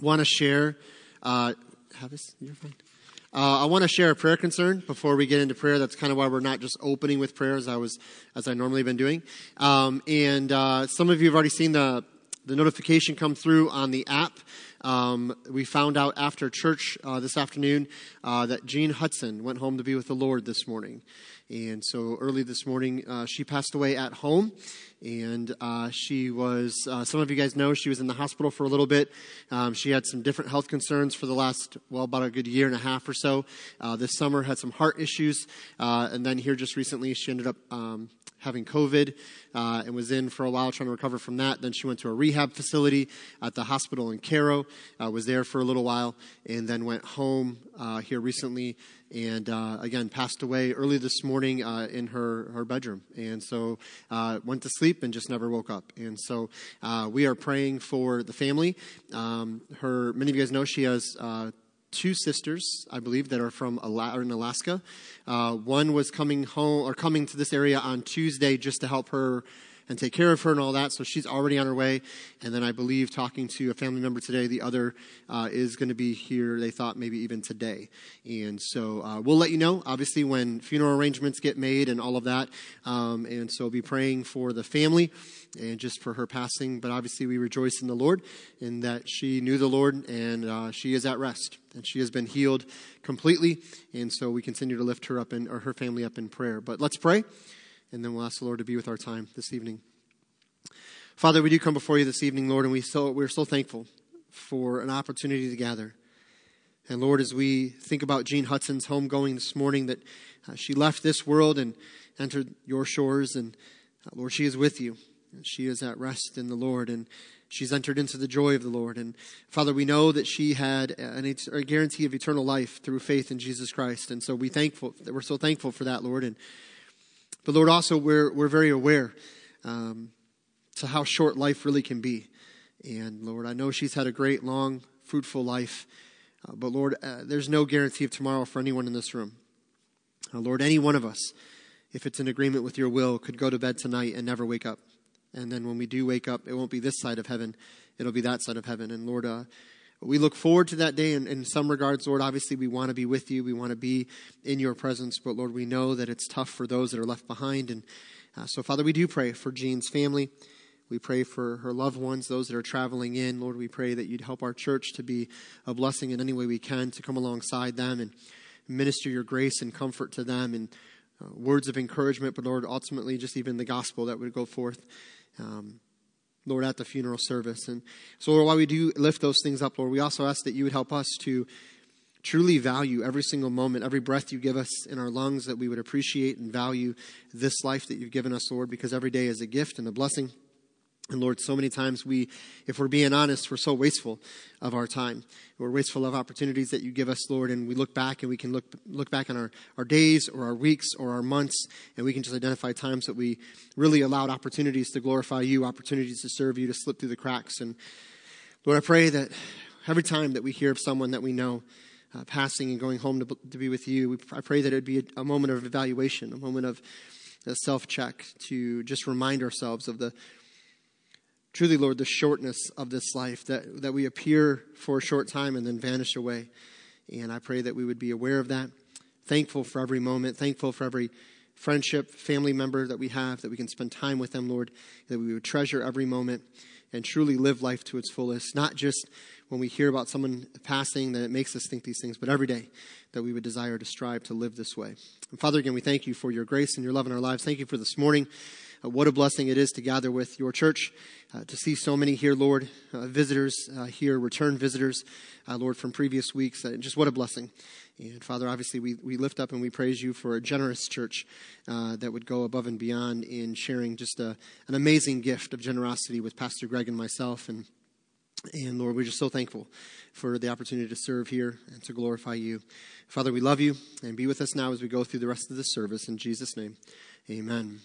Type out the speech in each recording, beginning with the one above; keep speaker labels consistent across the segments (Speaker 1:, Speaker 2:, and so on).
Speaker 1: want to share. Uh, have this? You're fine. Uh, I want to share a prayer concern before we get into prayer. That's kind of why we're not just opening with prayer as I was, as I normally been doing. Um, and uh, some of you have already seen the the notification come through on the app. Um, we found out after church uh, this afternoon uh, that Jean Hudson went home to be with the Lord this morning. And so early this morning, uh, she passed away at home. And uh, she was, uh, some of you guys know, she was in the hospital for a little bit. Um, she had some different health concerns for the last, well, about a good year and a half or so. Uh, this summer had some heart issues. and then here just recently, she ended up um, having COVID uh, and was in for a while trying to recover from that. Then she went to a rehab facility at the hospital in Cairo, uh, was there for a little while, and then went home uh, here recently and uh, again passed away early this morning uh, in her, her bedroom. And so uh, went to sleep and just never woke up. And so we are praying for the family. Um, her, many of you guys know she has two sisters, I believe, that are from in Alaska. Uh, one was coming home or coming to this area on Tuesday just to help her and take care of her and all that. So she's already on her way. And then I believe talking to a family member today, the other uh, is going to be here. They thought maybe even today. And so uh, we'll let you know, obviously, when funeral arrangements get made and all of that. Um, and so be praying for the family and just for her passing. But obviously, we rejoice in the Lord in that she knew the Lord and uh, she is at rest and she has been healed completely. And so we continue to lift her up and or her family up in prayer. But let's pray and then we'll ask the Lord to be with our time this evening. Father, we do come before you this evening, Lord, and we so, we're so thankful for an opportunity to gather. And Lord, as we think about Jean Hudson's homegoing this morning, that uh, she left this world and entered your shores, and uh, Lord, she is with you. She is at rest in the Lord, and she's entered into the joy of the Lord. And Father, we know that she had an, a guarantee of eternal life through faith in Jesus Christ, and so we thankful that we're so thankful for that, Lord. And but Lord, also we're, we're very aware um, to how short life really can be. And Lord, I know she's had a great, long, fruitful life. Uh, but Lord, uh, there's no guarantee of tomorrow for anyone in this room. Uh, Lord, any one of us, if it's in agreement with your will, could go to bed tonight and never wake up. And then when we do wake up, it won't be this side of heaven, it'll be that side of heaven. And Lord, uh, we look forward to that day in, in some regards, Lord. Obviously, we want to be with you. We want to be in your presence. But, Lord, we know that it's tough for those that are left behind. And uh, so, Father, we do pray for Jean's family. We pray for her loved ones, those that are traveling in. Lord, we pray that you'd help our church to be a blessing in any way we can, to come alongside them and minister your grace and comfort to them and uh, words of encouragement, but Lord, ultimately, just even the gospel that would go forth. Um, Lord, at the funeral service. And so, Lord, while we do lift those things up, Lord, we also ask that you would help us to truly value every single moment, every breath you give us in our lungs, that we would appreciate and value this life that you've given us, Lord, because every day is a gift and a blessing. And Lord, so many times we, if we're being honest, we're so wasteful of our time. We're wasteful of opportunities that you give us, Lord, and we look back and we can look, look back on our, our days or our weeks or our months, and we can just identify times that we really allowed opportunities to glorify you, opportunities to serve you, to slip through the cracks. And Lord, I pray that every time that we hear of someone that we know uh, passing and going home to, to be with you, we, I pray that it would be a, a moment of evaluation, a moment of self check to just remind ourselves of the truly, Lord, the shortness of this life, that, that we appear for a short time and then vanish away. And I pray that we would be aware of that, thankful for every moment, thankful for every friendship, family member that we have, that we can spend time with them, Lord, that we would treasure every moment and truly live life to its fullest, not just when we hear about someone passing that it makes us think these things, but every day that we would desire to strive to live this way. And Father, again, we thank you for your grace and your love in our lives. Thank you for this morning. Uh, what a blessing it is to gather with your church, uh, to see so many here, Lord, uh, visitors uh, here, return visitors, uh, Lord, from previous weeks. Uh, just what a blessing. And Father, obviously, we, we lift up and we praise you for a generous church that would go above and beyond in sharing just a, an amazing gift of generosity with Pastor Greg and myself. And and Lord, we're just so thankful for the opportunity to serve here and to glorify you. Father, we love you and be with us now as we go through the rest of this service. In Jesus' name, amen.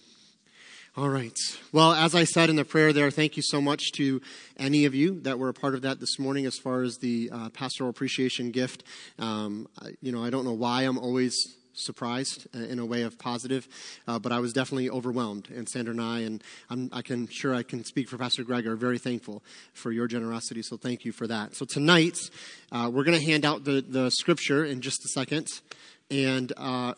Speaker 1: All right. Well, as I said in the prayer there, thank you so much to any of you that were a part of that this morning as far as the uh, pastoral appreciation gift. Um, you know, I don't know why I'm always surprised uh, in a way of positive, uh, but I was definitely overwhelmed. And Sandra and I, and I'm, I can sure I can speak for Pastor Greg, are very thankful for your generosity. So thank you for that. So tonight uh, we're going to hand out the the scripture in just a second, and uh,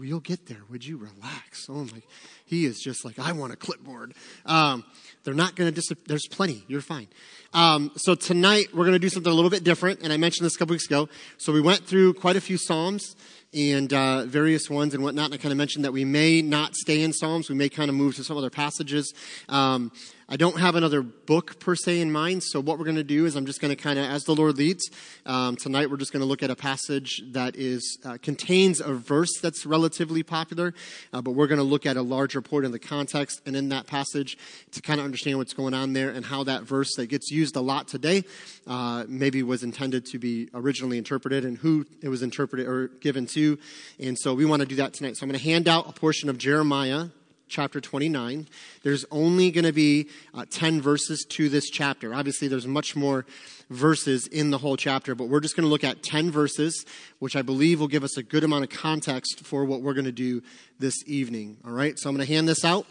Speaker 1: you'll get there. Would you relax? Oh my, he is just like I want a clipboard. Um, they're not going to dis. There's plenty. You're fine. Um, so tonight we're going to do something a little bit different, and I mentioned this a couple weeks ago. So we went through quite a few psalms and uh, various ones and whatnot. And I kind of mentioned that we may not stay in Psalms. We may kind of move to some other passages. Um, I don't have another book per se in mind. So what we're going to do is I'm just going to kind of, as the Lord leads, um, tonight we're just going to look at a passage that is uh, contains a verse that's relatively popular, uh, but we're going to look at a larger part in the context and in that passage to kind of understand what's going on there and how that verse that gets used a lot today uh, maybe was intended to be originally interpreted and who it was interpreted or given to. And so we want to do that tonight. So I'm going to hand out a portion of Jeremiah chapter 29. There's only going to be uh, 10 verses to this chapter. Obviously, there's much more verses in the whole chapter, but we're just going to look at 10 verses, which I believe will give us a good amount of context for what we're going to do this evening. All right, so I'm going to hand this out,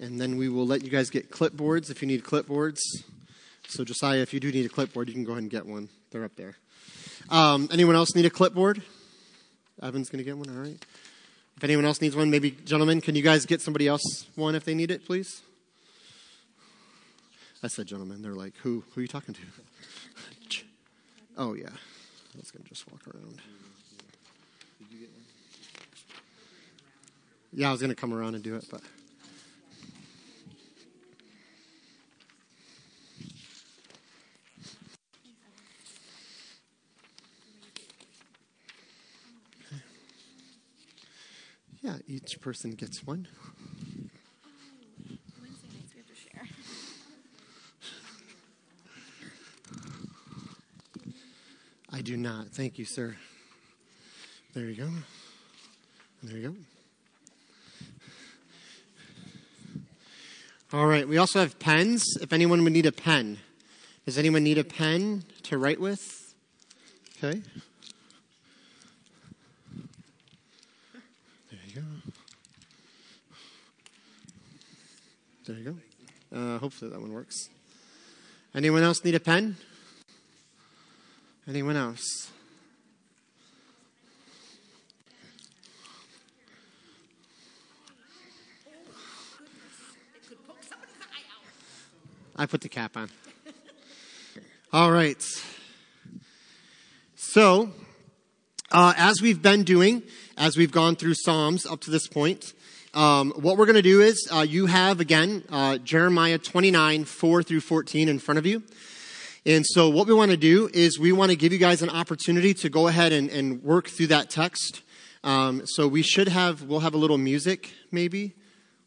Speaker 1: and then we will let you guys get clipboards if you need clipboards. So, Josiah, if you do need a clipboard, you can go ahead and get one. They're up there. Um, anyone else need a clipboard? Evan's going to get one, all right. If anyone else needs one, maybe, gentlemen, can you guys get somebody else one if they need it, please? I said gentlemen. They're like, who? Who are you talking to? oh, yeah. I was going to just walk around. Did you get one? Yeah, I was going to come around and do it, but. Yeah, each person gets one. I do not. Thank you, sir. There you go. There you go. All right. We also have pens. If anyone would need a pen, does anyone need a pen to write with? Okay. There you go. Uh, hopefully that one works. Anyone else need a pen? Anyone else? I put the cap on. All right. So, uh, as we've been doing, as we've gone through Psalms up to this point, um, what we're going to do is uh, you have, again, uh, Jeremiah 29, 4 through 14 in front of you. And so what we want to do is we want to give you guys an opportunity to go ahead and, and work through that text. Um, so we should have, we'll have a little music maybe.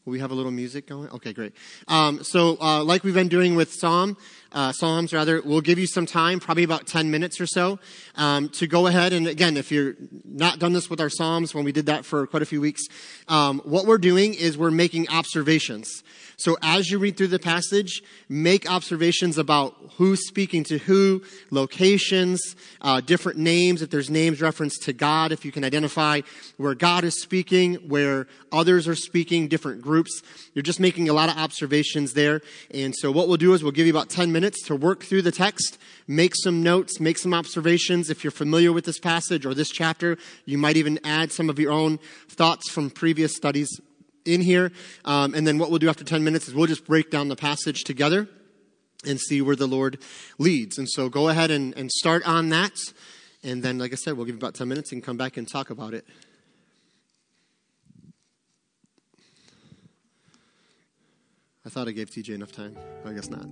Speaker 1: Will we have a little music going? Okay, great. Um, so, uh, like we've been doing with Psalm, uh, Psalms rather, we'll give you some time, probably about 10 minutes or so, um, to go ahead and again, if you're not done this with our Psalms, when we did that for quite a few weeks, um, what we're doing is we're making observations. So as you read through the passage, make observations about who's speaking to who, locations, uh, different names, if there's names referenced to God, if you can identify where God is speaking, where others are speaking, different groups. You're just making a lot of observations there. And so what we'll do is we'll give you about 10 minutes to work through the text, make some notes, make some observations. If you're familiar with this passage or this chapter, you might even add some of your own thoughts from previous studies in here. Um, and then what we'll do after 10 minutes is we'll just break down the passage together and see where the Lord leads. And so go ahead and, and start on that. And then, like I said, we'll give you about 10 minutes and come back and talk about it. I thought I gave TJ enough time. I guess not.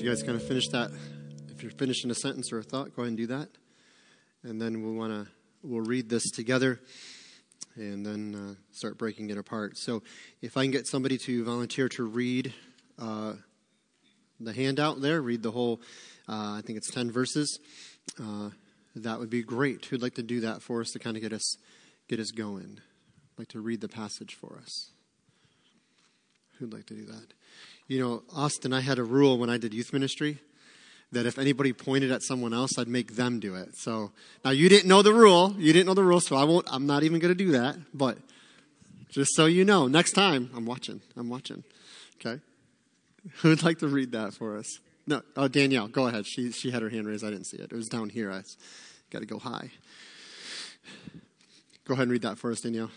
Speaker 1: You guys kind of finish that. If you're finishing a sentence or a thought, go ahead and do that. And then we'll want to we'll read this together and then uh, start breaking it apart. So, if I can get somebody to volunteer to read uh, the handout there, read the whole, uh, I think it's 10 verses, uh, that would be great. Who'd like to do that for us to kind of get us, get us going? Like to read the passage for us. Who'd like to do that? You know, Austin, I had a rule when I did youth ministry that if anybody pointed at someone else, I'd make them do it. So now you didn't know the rule. You didn't know the rule, so I won't, I'm not even going to do that. But just so you know, next time, I'm watching. I'm watching. Okay? Who'd like to read that for us? No, oh, Danielle, go ahead. She, she had her hand raised. I didn't see it. It was down here. I got to go high. Go ahead and read that for us, Danielle.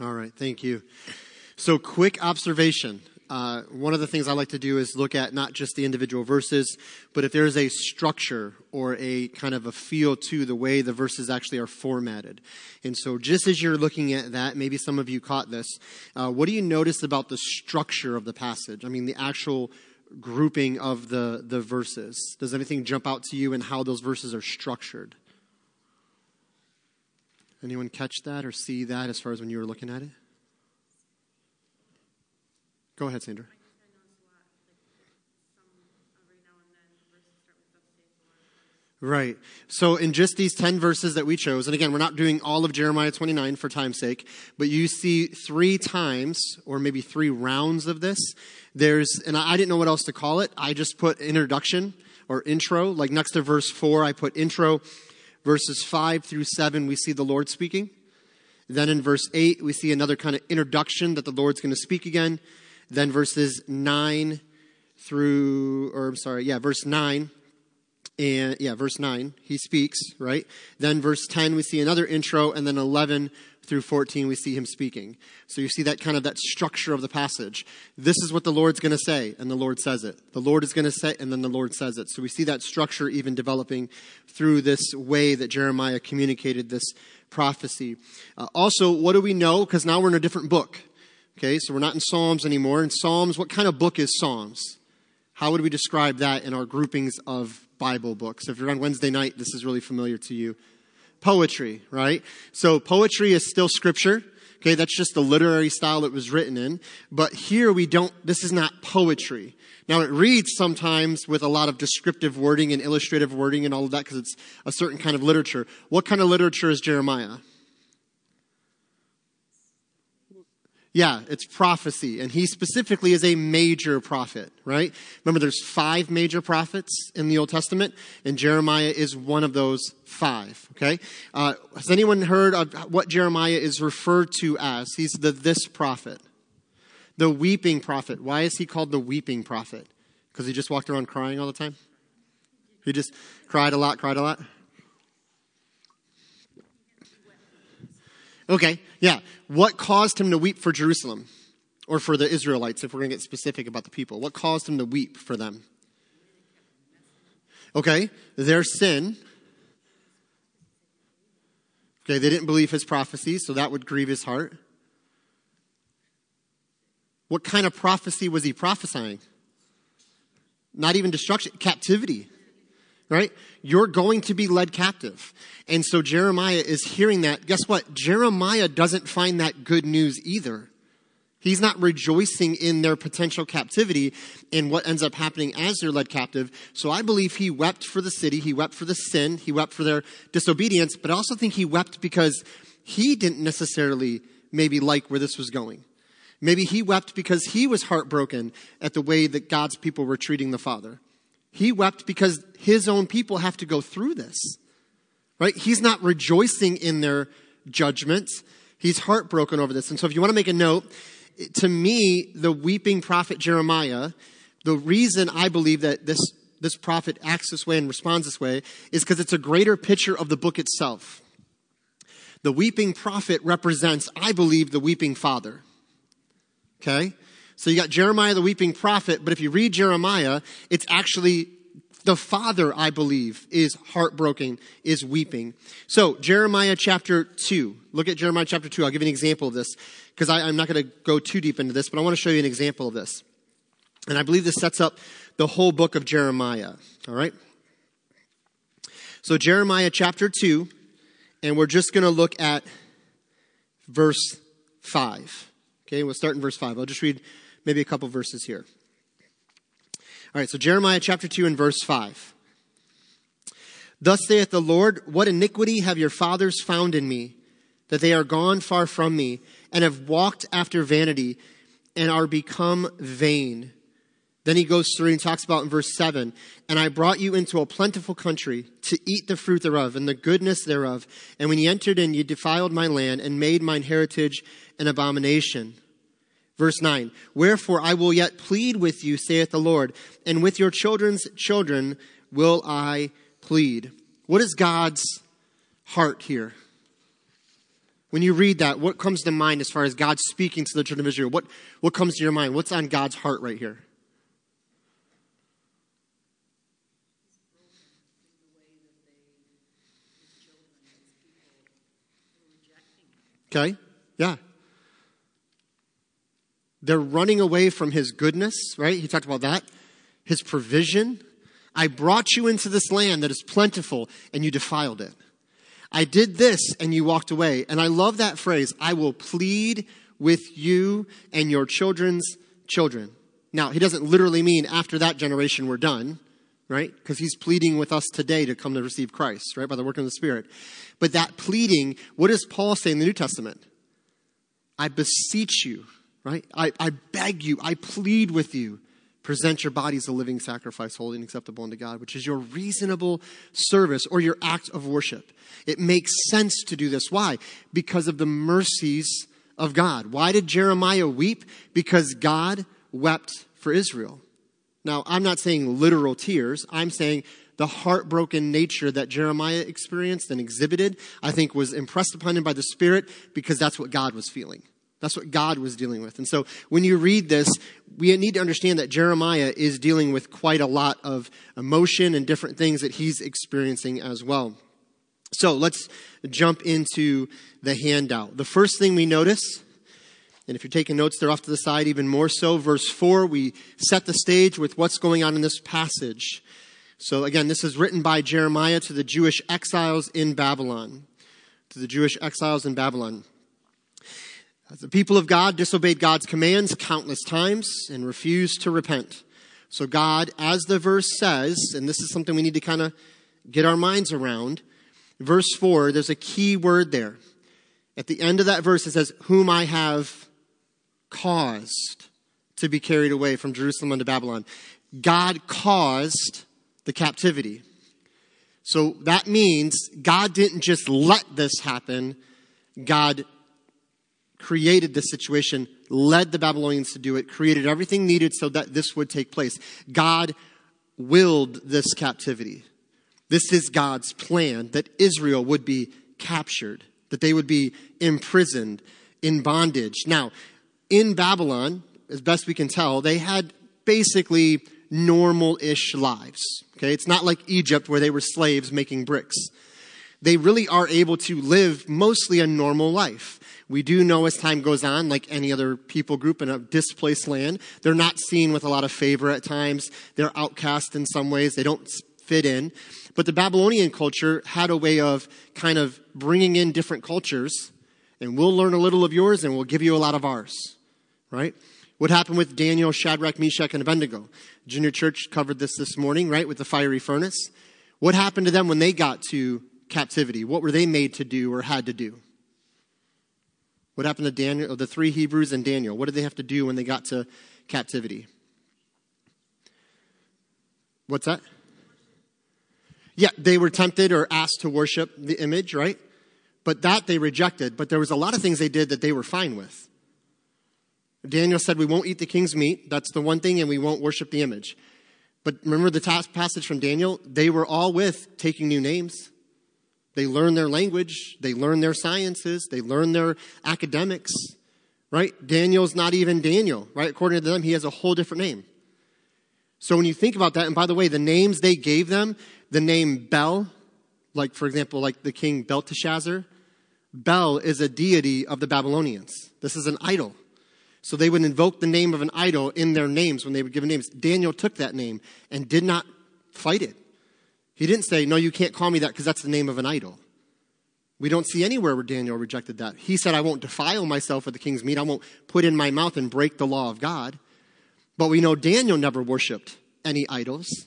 Speaker 1: All right, thank you. So, quick observation. Uh, one of the things I like to do is look at not just the individual verses, but if there is a structure or a kind of a feel to the way the verses actually are formatted. And so, just as you're looking at that, maybe some of you caught this. Uh, what do you notice about the structure of the passage? I mean, the actual grouping of the, the verses. Does anything jump out to you in how those verses are structured? Anyone catch that or see that as far as when you were looking at it? Go ahead, Sandra. Right. So, in just these 10 verses that we chose, and again, we're not doing all of Jeremiah 29 for time's sake, but you see three times, or maybe three rounds of this. There's, and I didn't know what else to call it. I just put introduction or intro. Like next to verse 4, I put intro verses 5 through 7, we see the Lord speaking. Then in verse 8, we see another kind of introduction that the Lord's going to speak again. Then verses 9 through, or I'm sorry, yeah, verse 9. And yeah, verse 9, he speaks, right? Then verse 10, we see another intro. And then 11 through 14, we see him speaking. So you see that kind of that structure of the passage. This is what the Lord's going to say, and the Lord says it. The Lord is going to say, and then the Lord says it. So we see that structure even developing through this way that Jeremiah communicated this prophecy. Uh, also, what do we know? Because now we're in a different book. Okay, so we're not in Psalms anymore. In Psalms, what kind of book is Psalms? How would we describe that in our groupings of Bible books? If you're on Wednesday night, this is really familiar to you poetry, right? So poetry is still scripture. Okay, that's just the literary style it was written in. But here we don't, this is not poetry. Now it reads sometimes with a lot of descriptive wording and illustrative wording and all of that because it's a certain kind of literature. What kind of literature is Jeremiah? Yeah, it's prophecy. And he specifically is a major prophet, right? Remember, there's five major prophets in the Old Testament, and Jeremiah is one of those five, okay? Uh, has anyone heard of what Jeremiah is referred to as? He's the this prophet, the weeping prophet. Why is he called the weeping prophet? Because he just walked around crying all the time? He just cried a lot, cried a lot? Okay, yeah. What caused him to weep for Jerusalem? Or for the Israelites, if we're going to get specific about the people? What caused him to weep for them? Okay, their sin. Okay, they didn't believe his prophecies, so that would grieve his heart. What kind of prophecy was he prophesying? Not even destruction, captivity right? You're going to be led captive. And so Jeremiah is hearing that. Guess what? Jeremiah doesn't find that good news either. He's not rejoicing in their potential captivity and what ends up happening as they're led captive. So I believe he wept for the city. He wept for the sin. He wept for their disobedience. But I also think he wept because he didn't necessarily maybe like where this was going. Maybe he wept because he was heartbroken at the way that God's people were treating the Father. He wept because his own people have to go through this. Right? He's not rejoicing in their judgments. He's heartbroken over this. And so if you want to make a note, to me, the weeping prophet Jeremiah, the reason I believe that this, this prophet acts this way and responds this way is because it's a greater picture of the book itself. The weeping prophet represents, I believe, the weeping father. Okay? So you got Jeremiah the weeping prophet, but if you read Jeremiah, it's actually the father, I believe, is heartbroken, is weeping. So Jeremiah chapter 2. Look at Jeremiah chapter 2. I'll give you an example of this because I'm not going to go too deep into this, but I want to show you an example of this. And I believe this sets up the whole book of Jeremiah. All right? So Jeremiah chapter 2, and we're just going to look at verse 5. Okay, we'll start in verse 5. I'll just read maybe a couple verses here. All right, so Jeremiah chapter 2 and verse 5. Thus saith the Lord, What iniquity have your fathers found in me, that they are gone far from me, and have walked after vanity, and are become vain. Then he goes through and talks about in verse 7 And I brought you into a plentiful country to eat the fruit thereof and the goodness thereof. And when ye entered in, ye defiled my land and made mine heritage an abomination. Verse 9, Wherefore I will yet plead with you, saith the Lord, and with your children's children will I plead. What is God's heart here? When you read that, what comes to mind as far as God speaking to the children of Israel? What, what comes to your mind? What's on God's heart right here? Okay, yeah. They're running away from his goodness, right? He talked about that. His provision. I brought you into this land that is plentiful and you defiled it. I did this and you walked away. And I love that phrase. I will plead with you and your children's children. Now, he doesn't literally mean after that generation we're done, right? Because he's pleading with us today to come to receive Christ, right? By the work of the Spirit. But that pleading, what does Paul say in the New Testament? I beseech you, right? I, I beg you, I plead with you, present your bodies a living sacrifice, holy and acceptable unto God, which is your reasonable service or your act of worship. It makes sense to do this. Why? Because of the mercies of God. Why did Jeremiah weep? Because God wept for Israel. Now, I'm not saying literal tears. I'm saying the heartbroken nature that Jeremiah experienced and exhibited, I think was impressed upon him by the Spirit because that's what God was feeling. That's what God was dealing with. And so when you read this, we need to understand that Jeremiah is dealing with quite a lot of emotion and different things that he's experiencing as well. So let's jump into the handout. The first thing we notice, and if you're taking notes, they're off to the side even more so. Verse 4, we set the stage with what's going on in this passage. So again, this is written by Jeremiah to the Jewish exiles in Babylon. To the Jewish exiles in Babylon. The people of God disobeyed God's commands countless times and refused to repent. So, God, as the verse says, and this is something we need to kind of get our minds around, verse 4, there's a key word there. At the end of that verse, it says, Whom I have caused to be carried away from Jerusalem unto Babylon. God caused the captivity. So that means God didn't just let this happen, God created this situation, led the Babylonians to do it, created everything needed so that this would take place. God willed this captivity. This is God's plan that Israel would be captured, that they would be imprisoned in bondage. Now, in Babylon, as best we can tell, they had basically normal ish lives. Okay, it's not like Egypt where they were slaves making bricks. They really are able to live mostly a normal life. We do know as time goes on, like any other people group in a displaced land, they're not seen with a lot of favor at times. They're outcast in some ways. They don't fit in. But the Babylonian culture had a way of kind of bringing in different cultures, and we'll learn a little of yours and we'll give you a lot of ours, right? What happened with Daniel, Shadrach, Meshach, and Abednego? Junior Church covered this this morning, right, with the fiery furnace. What happened to them when they got to captivity? What were they made to do or had to do? What happened to Daniel, the three Hebrews and Daniel? What did they have to do when they got to captivity? What's that? Yeah, they were tempted or asked to worship the image, right? But that they rejected. But there was a lot of things they did that they were fine with. Daniel said, We won't eat the king's meat. That's the one thing, and we won't worship the image. But remember the passage from Daniel? They were all with taking new names. They learn their language, they learn their sciences, they learn their academics, right? Daniel's not even Daniel, right? According to them, he has a whole different name. So when you think about that, and by the way, the names they gave them, the name Bel, like for example, like the king Belteshazzar, Bel is a deity of the Babylonians. This is an idol. So they would invoke the name of an idol in their names when they would give names. Daniel took that name and did not fight it. He didn't say, No, you can't call me that because that's the name of an idol. We don't see anywhere where Daniel rejected that. He said, I won't defile myself with the king's meat. I won't put in my mouth and break the law of God. But we know Daniel never worshiped any idols.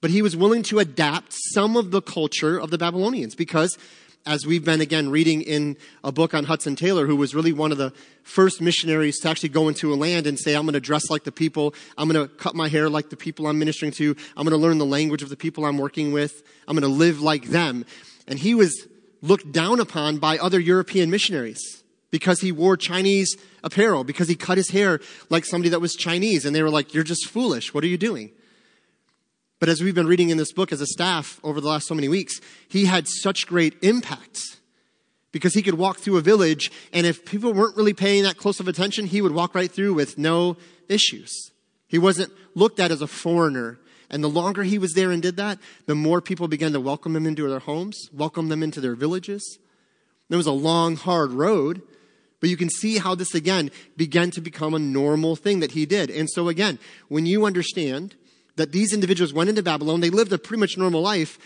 Speaker 1: But he was willing to adapt some of the culture of the Babylonians because as we've been again reading in a book on Hudson Taylor, who was really one of the first missionaries to actually go into a land and say, I'm going to dress like the people. I'm going to cut my hair like the people I'm ministering to. I'm going to learn the language of the people I'm working with. I'm going to live like them. And he was looked down upon by other European missionaries because he wore Chinese apparel, because he cut his hair like somebody that was Chinese. And they were like, You're just foolish. What are you doing? But as we've been reading in this book as a staff over the last so many weeks, he had such great impact because he could walk through a village, and if people weren't really paying that close of attention, he would walk right through with no issues. He wasn't looked at as a foreigner. And the longer he was there and did that, the more people began to welcome him into their homes, welcome them into their villages. It was a long, hard road, but you can see how this again began to become a normal thing that he did. And so, again, when you understand that these individuals went into Babylon. They lived a pretty much normal life,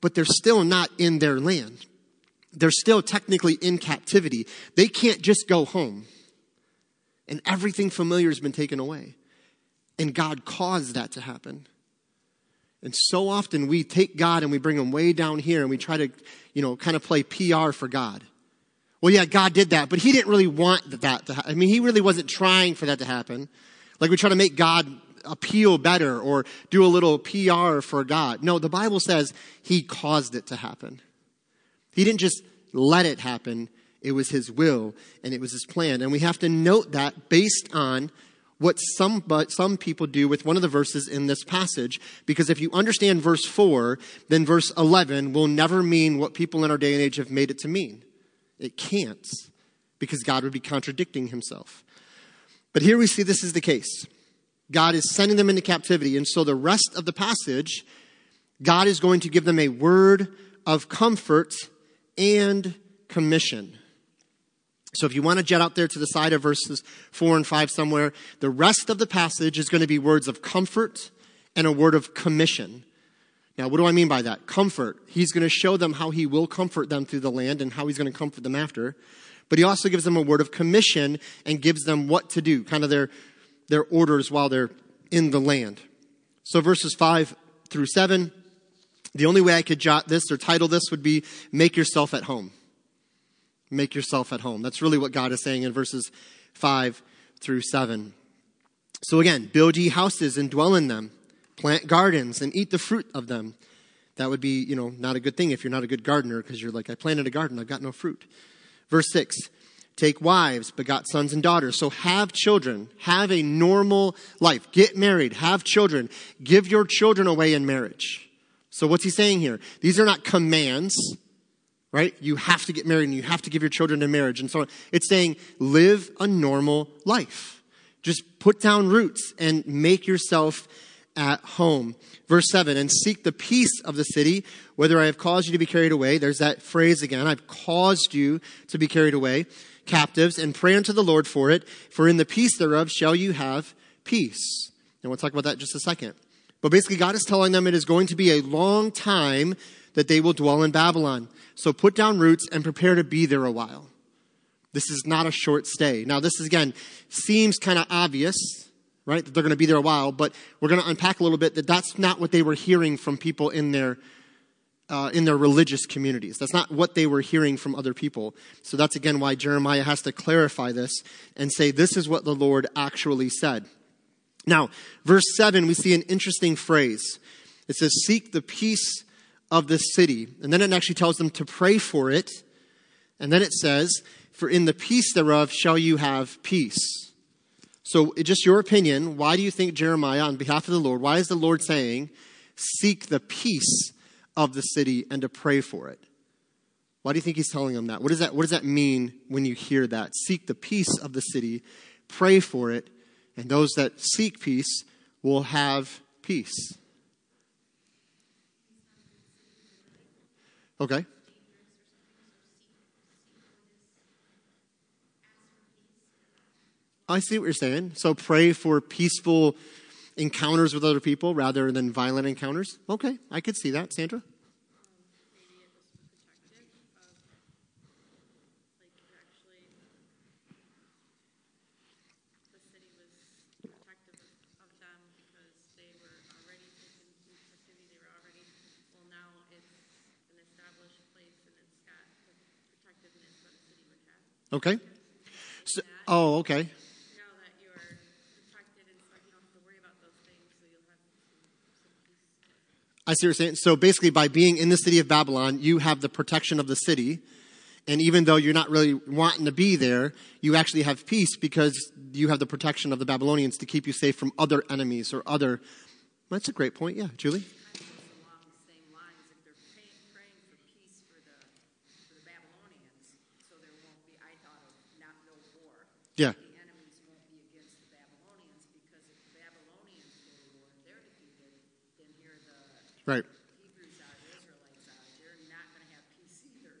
Speaker 1: but they're still not in their land. They're still technically in captivity. They can't just go home. And everything familiar has been taken away. And God caused that to happen. And so often we take God and we bring him way down here and we try to, you know, kind of play PR for God. Well, yeah, God did that, but he didn't really want that to happen. I mean, he really wasn't trying for that to happen. Like we try to make God appeal better or do a little PR for God. No, the Bible says he caused it to happen. He didn't just let it happen. It was his will and it was his plan. And we have to note that based on what some, but some people do with one of the verses in this passage. Because if you understand verse 4, then verse 11 will never mean what people in our day and age have made it to mean. It can't, because God would be contradicting himself. But here we see this is the case. God is sending them into captivity. And so the rest of the passage, God is going to give them a word of comfort and commission. So if you want to jet out there to the side of verses four and five somewhere, the rest of the passage is going to be words of comfort and a word of commission. Now, what do I mean by that? Comfort. He's going to show them how he will comfort them through the land and how he's going to comfort them after. But he also gives them a word of commission and gives them what to do, kind of their their orders while they're in the land. So verses 5 through 7, the only way I could jot this or title this would be Make Yourself at Home. Make yourself at home. That's really what God is saying in verses 5 through 7. So again, build ye houses and dwell in them, plant gardens and eat the fruit of them. That would be, you know, not a good thing if you're not a good gardener because you're like, I planted a garden, I've got no fruit. Verse 6 take wives, begot sons and daughters. So have children, have a normal life, get married, have children, give your children away in marriage. So what's he saying here? These are not commands, right? You have to get married and you have to give your children in marriage and so on. It's saying live a normal life. Just put down roots and make yourself at home. Verse 7 and seek the peace of the city, whether I have caused you to be carried away. There's that phrase again. I've caused you to be carried away, captives, and pray unto the Lord for it, for in the peace thereof shall you have peace. And we'll talk about that in just a second. But basically, God is telling them it is going to be a long time that they will dwell in Babylon. So put down roots and prepare to be there a while. This is not a short stay. Now, this is, again seems kind of obvious, right? That they're going to be there a while, but we're going to unpack a little bit that that's not what they were hearing from people in their uh, in their religious communities. That's not what they were hearing from other people. So that's again why Jeremiah has to clarify this and say this is what the Lord actually said. Now, verse 7, we see an interesting phrase. It says, Seek the peace of the city. And then it actually tells them to pray for it. And then it says, For in the peace thereof shall you have peace. So, just your opinion, why do you think Jeremiah, on behalf of the Lord, why is the Lord saying, seek the peace of the city and to pray for it? Why do you think he's telling them that? What does that, what does that mean when you hear that? Seek the peace of the city, pray for it, and those that seek peace will have peace. Okay. I see what you're saying. So pray for peaceful encounters with other people rather than violent encounters. Okay, I could see that, Sandra. Okay. So, oh, okay. I see what you're saying. So basically, by being in the city of Babylon, you have the protection of the city. And even though you're not really wanting to be there, you actually have peace because you have the protection of the Babylonians to keep you safe from other enemies or other. That's a great point. Yeah, Julie? Yeah. Right.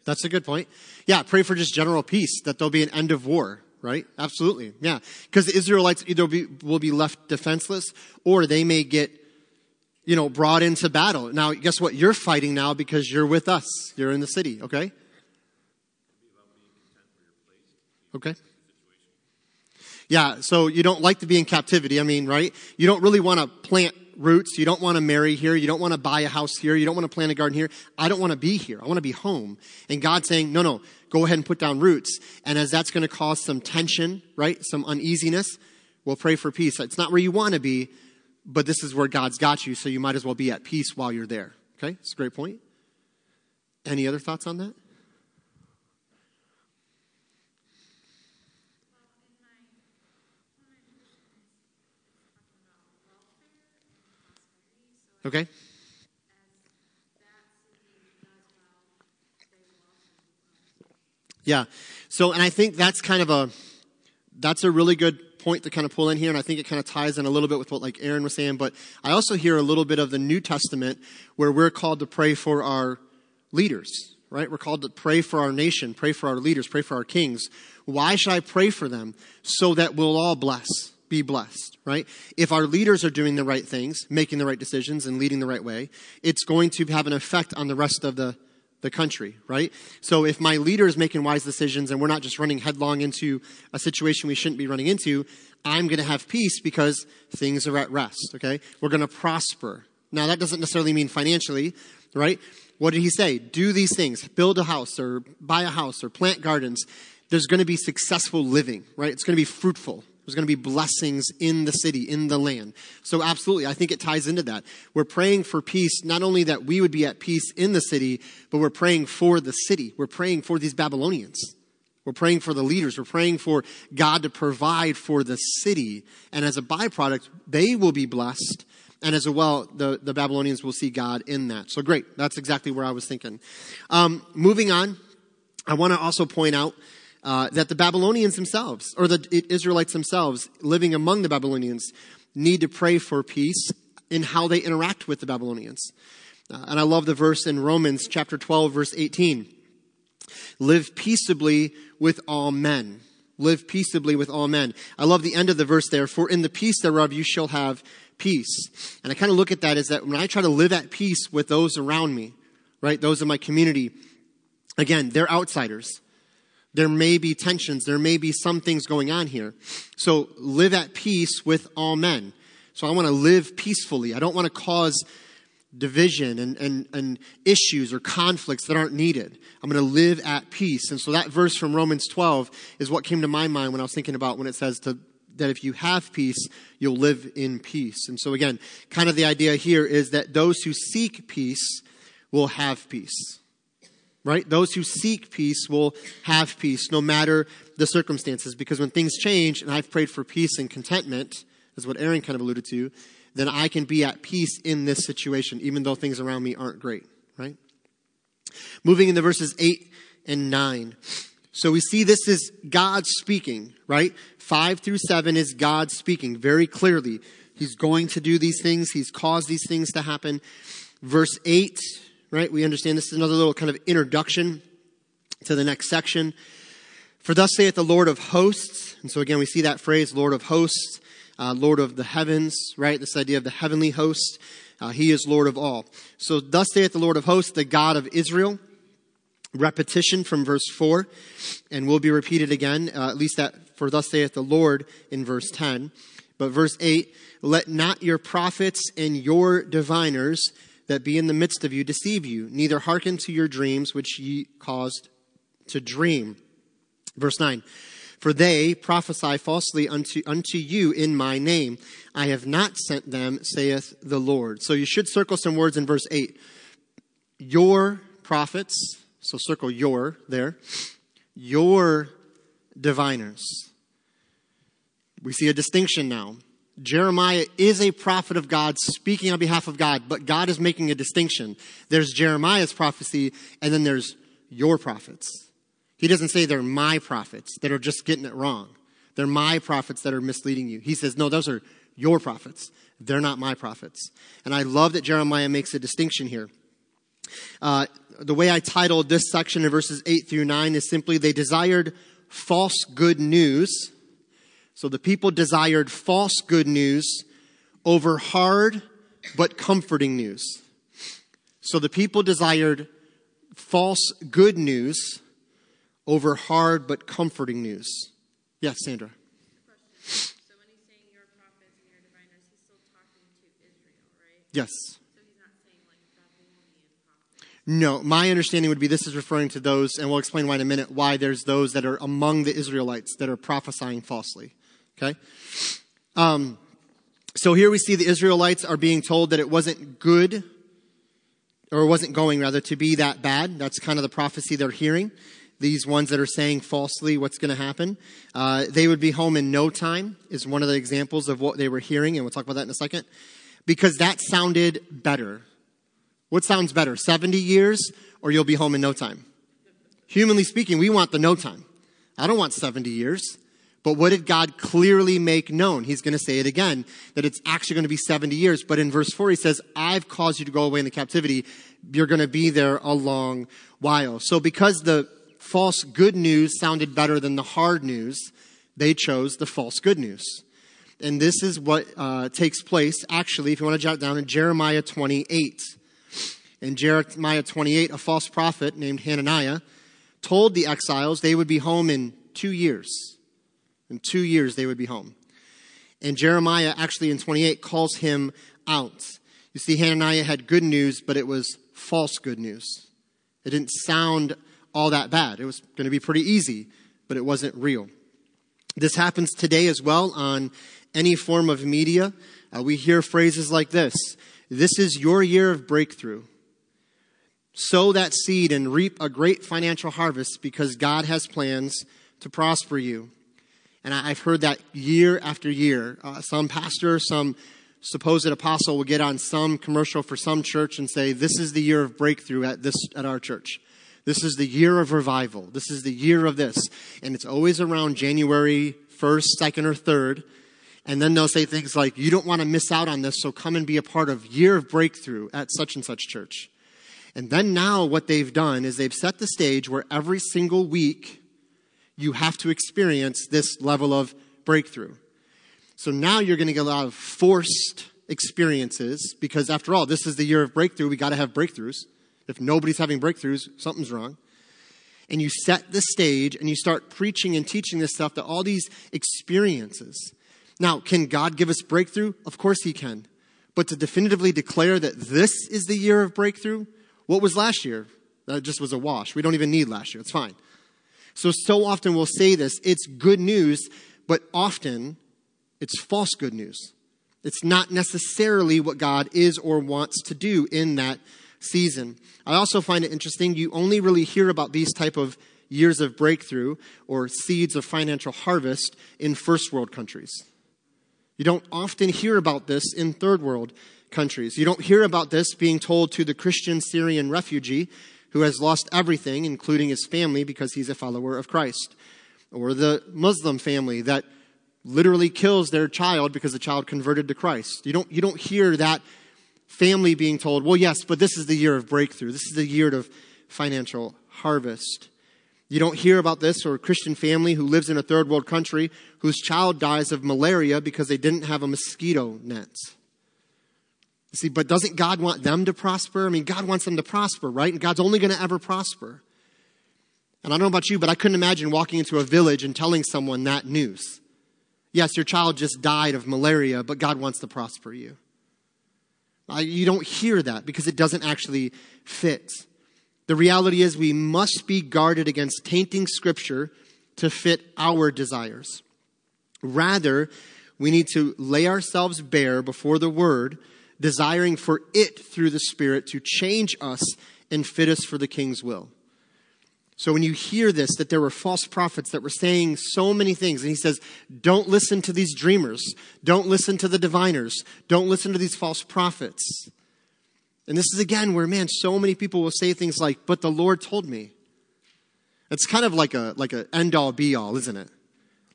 Speaker 1: That's a good point. Yeah, pray for just general peace, that there'll be an end of war, right? Absolutely. Yeah. Because the Israelites either be, will be left defenseless or they may get, you know, brought into battle. Now, guess what? You're fighting now because you're with us. You're in the city, okay? Okay. Yeah, so you don't like to be in captivity. I mean, right? You don't really want to plant roots. You don't want to marry here. You don't want to buy a house here. You don't want to plant a garden here. I don't want to be here. I want to be home. And God's saying, no, no, go ahead and put down roots. And as that's going to cause some tension, right? Some uneasiness, we'll pray for peace. It's not where you want to be, but this is where God's got you. So you might as well be at peace while you're there. Okay? It's a great point. Any other thoughts on that? Okay? Yeah. So, and I think that's kind of a, that's a really good point to kind of pull in here, and I think it kind of ties in a little bit with what like Aaron was saying, but I also hear a little bit of the New Testament where we're called to pray for our leaders, right? We're called to pray for our nation, pray for our leaders, pray for our kings. Why should I pray for them? So that we'll all bless be blessed, right? If our leaders are doing the right things, making the right decisions, and leading the right way, it's going to have an effect on the rest of the, the country, right? So if my leader is making wise decisions and we're not just running headlong into a situation we shouldn't be running into, I'm going to have peace because things are at rest, okay? We're going to prosper. Now, that doesn't necessarily mean financially, right? What did he say? Do these things. Build a house or buy a house or plant gardens. There's going to be successful living, right? It's going to be fruitful, there's going to be blessings in the city, in the land. So, absolutely, I think it ties into that. We're praying for peace, not only that we would be at peace in the city, but we're praying for the city. We're praying for these Babylonians. We're praying for the leaders. We're praying for God to provide for the city. And as a byproduct, they will be blessed. And as well, the, the Babylonians will see God in that. So great. That's exactly where I was thinking. Um, moving on I want to also point out uh, that the Babylonians themselves, or the Israelites themselves living among the Babylonians, need to pray for peace in how they interact with the Babylonians. Uh, and I love the verse in Romans chapter 12, verse 18. Live peaceably with all men. Live peaceably with all men. I love the end of the verse there. For in the peace thereof you shall have peace. And I kind of look at that as that when I try to live at peace with those around me, right, those in my community, again, they're outsiders. There may be tensions. There may be some things going on here. So live at peace with all men. So I want to live peacefully. I don't want to cause division and, and, and issues or conflicts that aren't needed. I'm going to live at peace. And so that verse from Romans 12 is what came to my mind when I was thinking about when it says to, that if you have peace, you'll live in peace. And so again, kind of the idea here is that those who seek peace will have peace. Right? Those who seek peace will have peace no matter the circumstances. Because when things change, and I've prayed for peace and contentment, is what Aaron kind of alluded to, then I can be at peace in this situation, even though things around me aren't great, right? Moving into verses 8 and 9. So we see this is God speaking, right? 5 through 7 is God speaking very clearly. He's going to do these things, He's caused these things to happen. Verse 8, right? We understand this is another little kind of introduction to the next section. For thus saith the Lord of hosts. And so again, we see that phrase, Lord of hosts uh, Lord of the heavens, right? This idea of the heavenly host. Uh, he is Lord of all. So, thus saith the Lord of hosts, the God of Israel. Repetition from verse 4, and will be repeated again, uh, at least that for thus saith the Lord in verse 10. But verse 8, let not your prophets and your diviners that be in the midst of you deceive you, neither hearken to your dreams which ye caused to dream. Verse 9, for they prophesy falsely unto, unto you in my name. I have not sent them, saith the Lord. So you should circle some words in verse 8. Your prophets, so circle your there, your diviners. We see a distinction now. Jeremiah is a prophet of God speaking on behalf of God, but God is making a distinction. There's Jeremiah's prophecy, and then there's your prophets. He doesn't say they're my prophets that are just getting it wrong. They're my prophets that are misleading you. He says, no, those are your prophets. They're not my prophets. And I love that Jeremiah makes a distinction here. Uh, the way I titled this section in verses 8 through 9 is simply they desired false good news. So the people desired false good news over hard but comforting news. So the people desired false good news over hard but comforting news. Yes, Sandra. Yes. No, my understanding would be this is referring to those, and we'll explain why in a minute, why there's those that are among the Israelites that are prophesying falsely. Okay? Um, so here we see the Israelites are being told that it wasn't good, or wasn't going rather, to be that bad. That's kind of the prophecy they're hearing these ones that are saying falsely what's going to happen. Uh, they would be home in no time, is one of the examples of what they were hearing, and we'll talk about that in a second. Because that sounded better. What sounds better, 70 years or you'll be home in no time? Humanly speaking, we want the no time. I don't want 70 years. But what did God clearly make known? He's going to say it again, that it's actually going to be 70 years. But in verse 4, he says, I've caused you to go away in the captivity. You're going to be there a long while. So because the false good news sounded better than the hard news, they chose the false good news. And this is what uh, takes place, actually, if you want to jot down, in Jeremiah 28. In Jeremiah 28, a false prophet named Hananiah told the exiles they would be home in two years. In two years, they would be home. And Jeremiah, actually, in 28, calls him out. You see, Hananiah had good news, but it was false good news. It didn't sound all that bad. It was going to be pretty easy, but it wasn't real. This happens today as well on any form of media. Uh, we hear phrases like this This is your year of breakthrough. Sow that seed and reap a great financial harvest because God has plans to prosper you. And I've heard that year after year. Uh, some pastor, some supposed apostle will get on some commercial for some church and say, This is the year of breakthrough at, this, at our church. This is the year of revival. This is the year of this. And it's always around January 1st, 2nd, or 3rd. And then they'll say things like, you don't want to miss out on this, so come and be a part of Year of Breakthrough at such and such church. And then now what they've done is they've set the stage where every single week you have to experience this level of breakthrough. So now you're going to get a lot of forced experiences because after all, this is the year of breakthrough. We got to have breakthroughs. If nobody's having breakthroughs, something's wrong. And you set the stage and you start preaching and teaching this stuff to all these experiences. Now, can God give us breakthrough? Of course He can. But to definitively declare that this is the year of breakthrough, what was last year? That just was a wash. We don't even need last year. It's fine. So, so often we'll say this it's good news, but often it's false good news. It's not necessarily what God is or wants to do in that season. I also find it interesting you only really hear about these type of years of breakthrough or seeds of financial harvest in first world countries. You don't often hear about this in third world countries. You don't hear about this being told to the Christian Syrian refugee who has lost everything, including his family, because he's a follower of Christ, or the Muslim family that literally kills their child because the child converted to Christ. You don't, you don't hear that family being told, well, yes, but this is the year of breakthrough. This is the year of financial harvest. You don't hear about this or a Christian family who lives in a third world country whose child dies of malaria because they didn't have a mosquito net. You see, but doesn't God want them to prosper? I mean, God wants them to prosper, right? And God's only going to ever prosper. And I don't know about you, but I couldn't imagine walking into a village and telling someone that news. Yes, your child just died of malaria, but God wants to prosper you. You don't hear that because it doesn't actually fit. The reality is we must be guarded against tainting scripture to fit our desires. Rather, we need to lay ourselves bare before the word, desiring for it through the Spirit to change us and fit us for the king's will. So when you hear this, that there were false prophets that were saying so many things, and he says, don't listen to these dreamers. Don't listen to the diviners. Don't listen to these false prophets. And this is again where, man, so many people will say things like, but the Lord told me. It's kind of like a, like a end all be all, isn't it?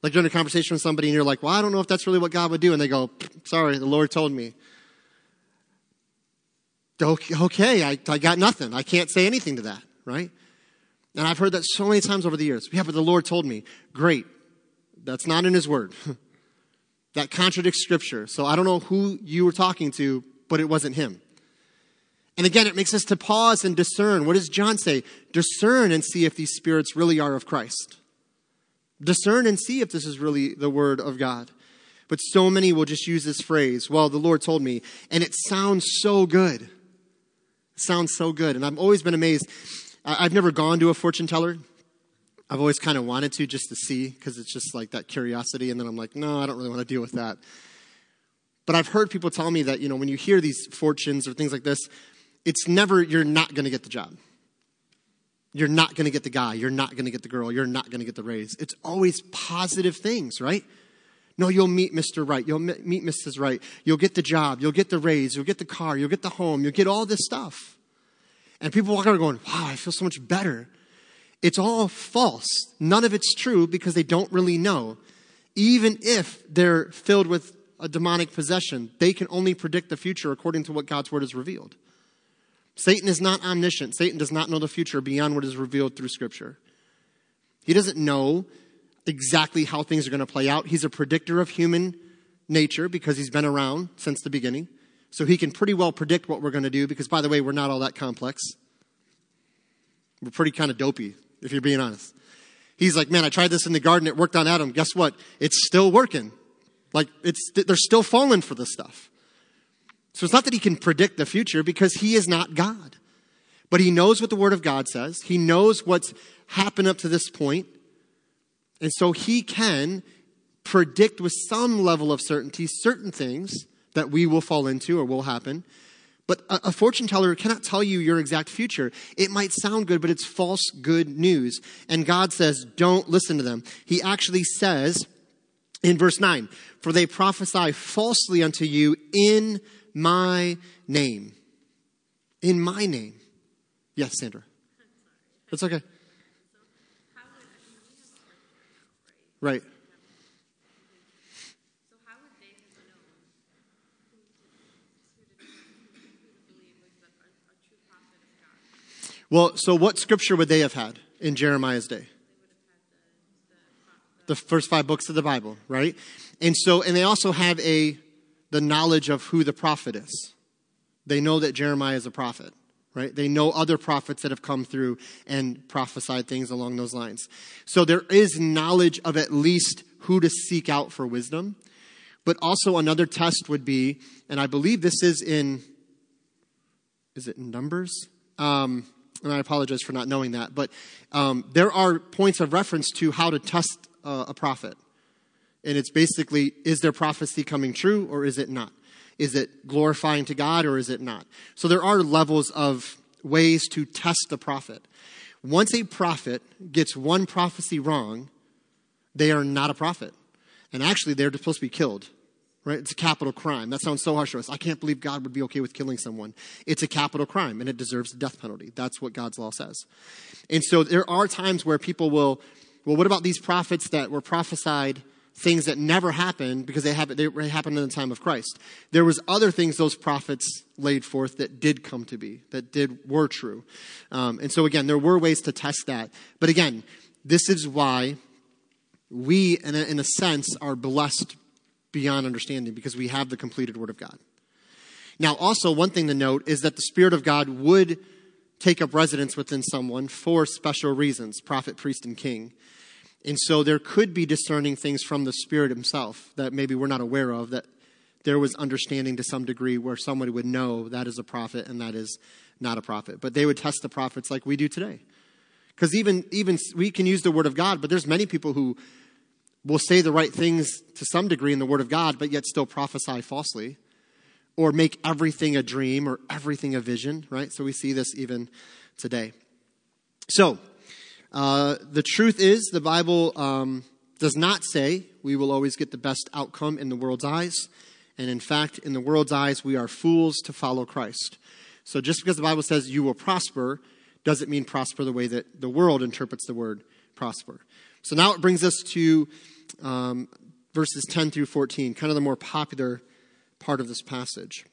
Speaker 1: Like you're in a conversation with somebody and you're like, well, I don't know if that's really what God would do. And they go, sorry, the Lord told me. Okay, I, I got nothing. I can't say anything to that, right? And I've heard that so many times over the years. Yeah, but the Lord told me. Great. That's not in His Word. that contradicts Scripture. So I don't know who you were talking to, but it wasn't Him. And again, it makes us to pause and discern. What does John say? Discern and see if these spirits really are of Christ. Discern and see if this is really the Word of God. But so many will just use this phrase, well, the Lord told me, and it sounds so good. Sounds so good. And I've always been amazed. I've never gone to a fortune teller. I've always kind of wanted to just to see because it's just like that curiosity. And then I'm like, no, I don't really want to deal with that. But I've heard people tell me that, you know, when you hear these fortunes or things like this, it's never, you're not going to get the job. You're not going to get the guy. You're not going to get the girl. You're not going to get the raise. It's always positive things, right? No, you'll meet Mr. Right. You'll meet Mrs. Right. You'll get the job. You'll get the raise. You'll get the car. You'll get the home. You'll get all this stuff. And people walk around going, wow, I feel so much better. It's all false. None of it's true because they don't really know. Even if they're filled with a demonic possession, they can only predict the future according to what God's word has revealed. Satan is not omniscient. Satan does not know the future beyond what is revealed through Scripture. He doesn't know exactly how things are going to play out. He's a predictor of human nature because he's been around since the beginning. So he can pretty well predict what we're going to do because, by the way, we're not all that complex. We're pretty kind of dopey, if you're being honest. He's like, man, I tried this in the garden. It worked on Adam. Guess what? It's still working. Like, it's, they're still falling for this stuff. So it's not that he can predict the future because he is not God. But he knows what the Word of God says. He knows what's happened up to this point. And so he can predict with some level of certainty certain things that we will fall into or will happen. But a, fortune teller cannot tell you your exact future. It might sound good, but it's false good news. And God says, don't listen to them. He actually says in verse 9, For they prophesy falsely unto you in my name. In my name. Yes, Sandra. That's okay. Right. Well, so what scripture would they have had in Jeremiah's day? The first five books of the Bible, right? And so, and they also have a, the knowledge of who the prophet is. They know that Jeremiah is a prophet, right? They know other prophets that have come through and prophesied things along those lines. So there is knowledge of at least who to seek out for wisdom. But also another test would be, and I believe this is in, is it in Numbers? Um, and I apologize for not knowing that, but um, there are points of reference to how to test uh, a prophet. And it's basically, is their prophecy coming true or is it not? Is it glorifying to God or is it not? So there are levels of ways to test the prophet. Once a prophet gets one prophecy wrong, they are not a prophet. And actually, they're supposed to be killed right? It's a capital crime. That sounds so harsh to us. I can't believe God would be okay with killing someone. It's a capital crime and it deserves the death penalty. That's what God's law says. And so there are times where people will, well, what about these prophets that were prophesied things that never happened because they, happened, they happened in the time of Christ? There was other things those prophets laid forth that did come to be, that did, were true. Um, and so again, there were ways to test that. But again, this is why we, in a, in a sense, are blessed beyond understanding because we have the completed Word of God. Now, also, one thing to note is that the Spirit of God would take up residence within someone for special reasons prophet, priest, and king. And so there could be discerning things from the Spirit Himself that maybe we're not aware of, that there was understanding to some degree where somebody would know that is a prophet and that is not a prophet. But they would test the prophets like we do today. Because even, even we can use the Word of God, but there's many people who will say the right things to some degree in the Word of God, but yet still prophesy falsely, or make everything a dream or everything a vision, right? So we see this even today. So, uh, the truth is, the Bible um, does not say we will always get the best outcome in the world's eyes. And in fact, in the world's eyes, we are fools to follow Christ. So just because the Bible says you will prosper doesn't mean prosper the way that the world interprets the word prosper. So now it brings us to um, verses 10 through 14, kind of the more popular part of this passage.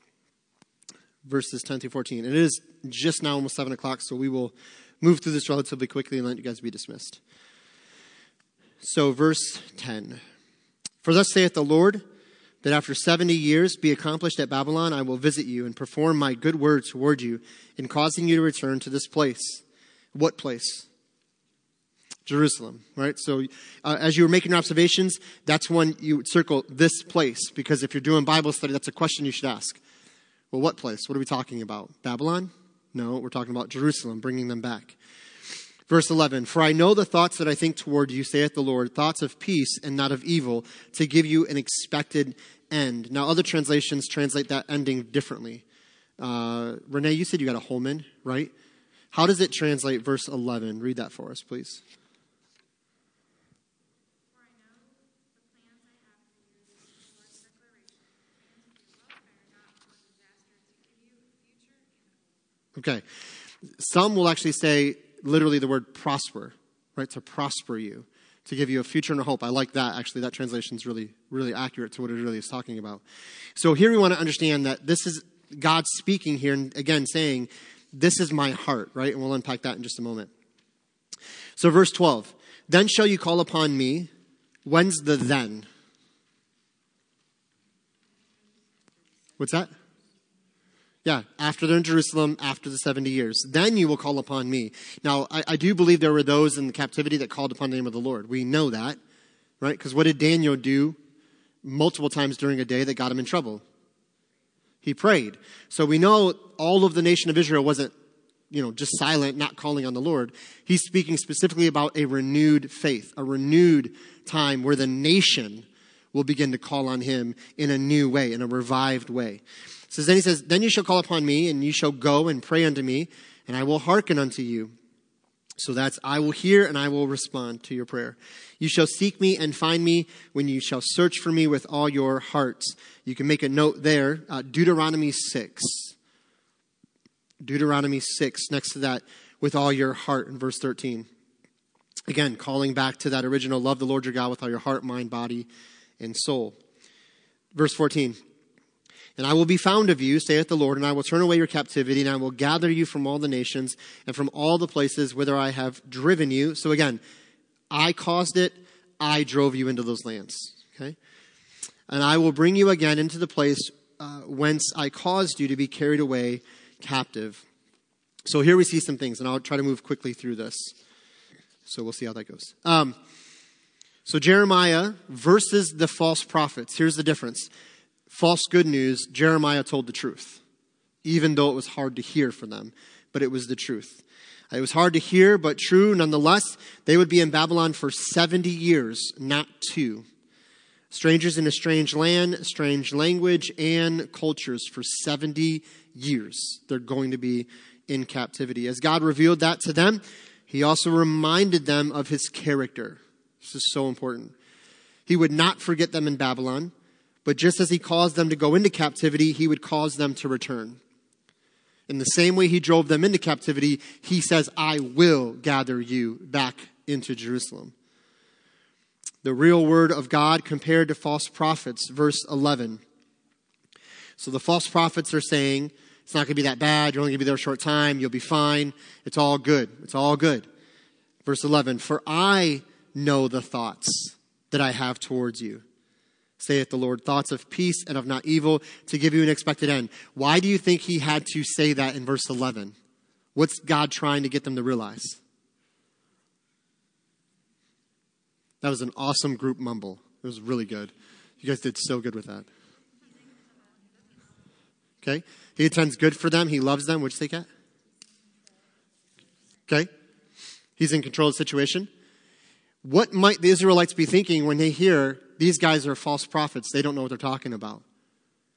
Speaker 1: Verses 10 through 14. And it is just now almost 7 o'clock, so we will move through this relatively quickly and let you guys be dismissed. So, verse 10 For thus saith the Lord, that after 70 years be accomplished at Babylon, I will visit you and perform my good word toward you in causing you to return to this place. What place? Jerusalem, right? So uh, as you were making your observations, that's when you circle this place, because if you're doing Bible study, that's a question you should ask. Well, what place? What are we talking about? Babylon? No, we're talking about Jerusalem, bringing them back. Verse 11 For I know the thoughts that I think toward you, saith the Lord, thoughts of peace and not of evil, to give you an expected end. Now, other translations translate that ending differently. Uh, Renee, you said you got a Holman, right? How does it translate verse 11? Read that for us, please. Okay. Some will actually say literally the word prosper, right? To prosper you, to give you a future and a hope. I like that. Actually, that translation is really, really accurate to what it really is talking about. So here we want to understand that this is God speaking here and again saying, This is my heart, right? And we'll unpack that in just a moment. So, verse 12 Then shall you call upon me. When's the then? What's that? Yeah, after they're in Jerusalem, after the 70 years. Then you will call upon me. Now, I, I do believe there were those in the captivity that called upon the name of the Lord. We know that, right? Because what did Daniel do multiple times during a day that got him in trouble? He prayed. So we know all of the nation of Israel wasn't, you know, just silent, not calling on the Lord. He's speaking specifically about a renewed faith, a renewed time where the nation will begin to call on him in a new way, in a revived way says, then he says, Then you shall call upon me, and you shall go and pray unto me, and I will hearken unto you. So that's, I will hear and I will respond to your prayer. You shall seek me and find me when you shall search for me with all your hearts. You can make a note there, uh, Deuteronomy 6. Deuteronomy 6, next to that, with all your heart in verse 13. Again, calling back to that original love the Lord your God with all your heart, mind, body, and soul. Verse 14. And I will be found of you, saith the Lord, and I will turn away your captivity, and I will gather you from all the nations and from all the places whither I have driven you. So again, I caused it, I drove you into those lands. Okay? And I will bring you again into the place uh, whence I caused you to be carried away captive. So here we see some things, and I'll try to move quickly through this. So we'll see how that goes. Um, so Jeremiah versus the false prophets. Here's the difference. False good news, Jeremiah told the truth, even though it was hard to hear for them, but it was the truth. It was hard to hear, but true nonetheless. They would be in Babylon for 70 years, not two. Strangers in a strange land, strange language, and cultures for 70 years. They're going to be in captivity. As God revealed that to them, he also reminded them of his character. This is so important. He would not forget them in Babylon, but just as he caused them to go into captivity, he would cause them to return. In the same way he drove them into captivity, he says, I will gather you back into Jerusalem. The real word of God compared to false prophets, verse 11. So the false prophets are saying, it's not going to be that bad. You're only going to be there a short time. You'll be fine. It's all good. It's all good. Verse 11, For I know the thoughts that I have towards you, saith the Lord, thoughts of peace and of not evil, to give you an expected end. Why do you think he had to say that in verse 11? What's God trying to get them to realize? That was an awesome group mumble. It was really good. You guys did so good with that. Okay? He intends good for them. He loves them. Which they get? Okay? He's in control of the situation. What might the Israelites be thinking when they hear these guys are false prophets? They don't know what they're talking about.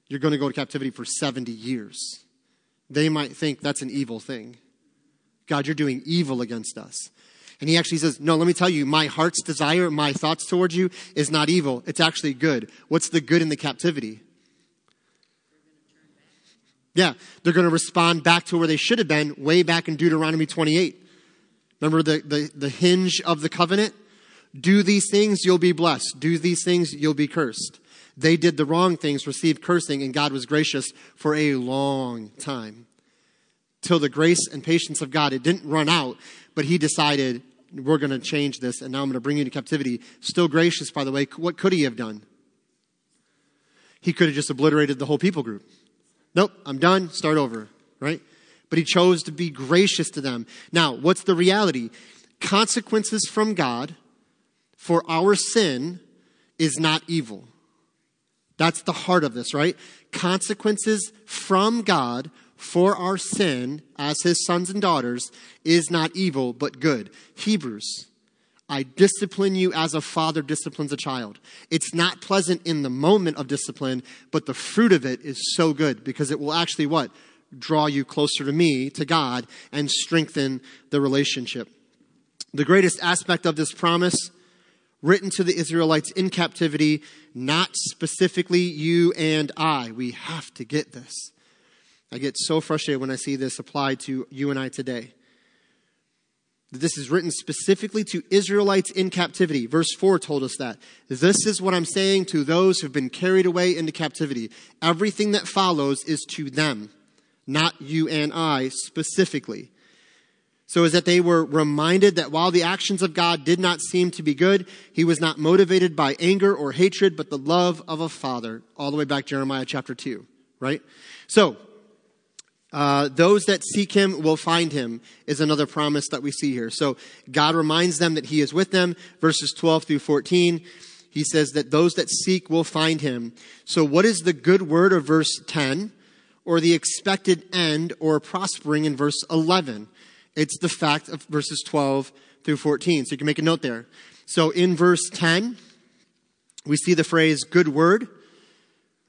Speaker 1: You're going to go to captivity for 70 years. They might think that's an evil thing. God, you're doing evil against us. And he actually says, No, let me tell you, my heart's desire, my thoughts towards you is not evil. It's actually good. What's the good in the captivity? Yeah, they're going to respond back to where they should have been way back in Deuteronomy 28. Remember the, the, the hinge of the covenant? Do these things, you'll be blessed. Do these things, you'll be cursed. They did the wrong things, received cursing, and God was gracious for a long time. Till the grace and patience of God, it didn't run out, but He decided, we're going to change this, and now I'm going to bring you into captivity. Still gracious, by the way. What could He have done? He could have just obliterated the whole people group. Nope, I'm done, start over, right? But he chose to be gracious to them. Now, what's the reality? Consequences from God for our sin is not evil. That's the heart of this, right? Consequences from God for our sin as his sons and daughters is not evil, but good. Hebrews I discipline you as a father disciplines a child. It's not pleasant in the moment of discipline, but the fruit of it is so good because it will actually what? Draw you closer to me, to God, and strengthen the relationship. The greatest aspect of this promise, written to the Israelites in captivity, not specifically you and I. We have to get this. I get so frustrated when I see this applied to you and I today this is written specifically to Israelites in captivity. Verse 4 told us that. This is what I'm saying to those who've been carried away into captivity. Everything that follows is to them, not you and I specifically. So is that they were reminded that while the actions of God did not seem to be good, he was not motivated by anger or hatred, but the love of a father. All the way back Jeremiah chapter 2, right? So, uh, those that seek him will find him is another promise that we see here. So God reminds them that he is with them. Verses 12 through 14, he says that those that seek will find him. So what is the good word of verse 10 or the expected end or prospering in verse 11? It's the fact of verses 12 through 14. So you can make a note there. So in verse 10, we see the phrase good word,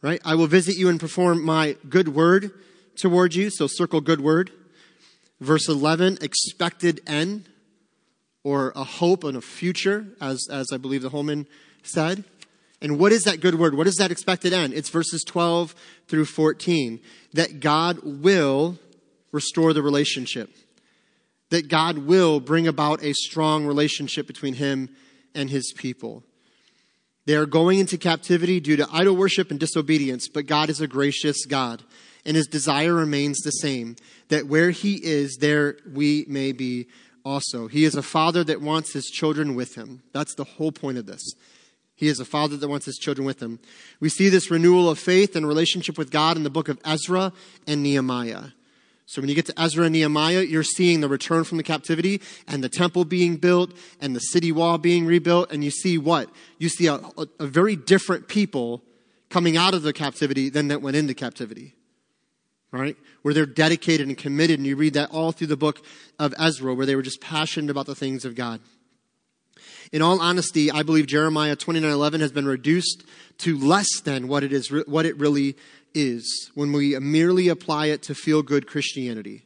Speaker 1: right? I will visit you and perform my good word toward you. So circle good word. Verse 11, expected end or a hope and a future, as, as I believe the Holman said. And what is that good word? What is that expected end? It's verses 12 through 14. That God will restore the relationship. That God will bring about a strong relationship between him and his people. They are going into captivity due to idol worship and disobedience, but God is a gracious God, and his desire remains the same that where he is, there we may be also. He is a father that wants his children with him. That's the whole point of this. He is a father that wants his children with him. We see this renewal of faith and relationship with God in the book of Ezra and Nehemiah. So when you get to Ezra and Nehemiah, you're seeing the return from the captivity and the temple being built and the city wall being rebuilt. And you see what? You see a, a, a very different people coming out of the captivity than that went into captivity. Right? Where they're dedicated and committed. And you read that all through the book of Ezra, where they were just passionate about the things of God. In all honesty, I believe Jeremiah 29:11 has been reduced to less than what it is what it really is when we merely apply it to feel good Christianity.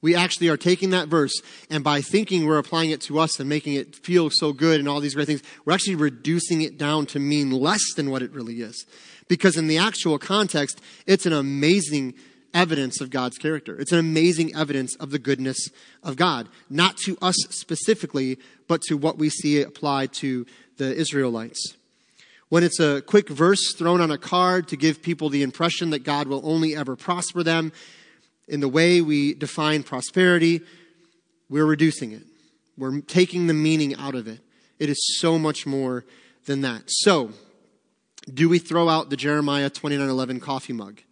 Speaker 1: We actually are taking that verse, and by thinking we're applying it to us and making it feel so good and all these great things, we're actually reducing it down to mean less than what it really is. Because in the actual context, it's an amazing evidence of God's character. It's an amazing evidence of the goodness of God. Not to us specifically, but to what we see applied to the Israelites when it's a quick verse thrown on a card to give people the impression that God will only ever prosper them, in the way we define prosperity, we're reducing it. We're taking the meaning out of it. It is so much more than that. So, do we throw out the Jeremiah 29:11 coffee mug?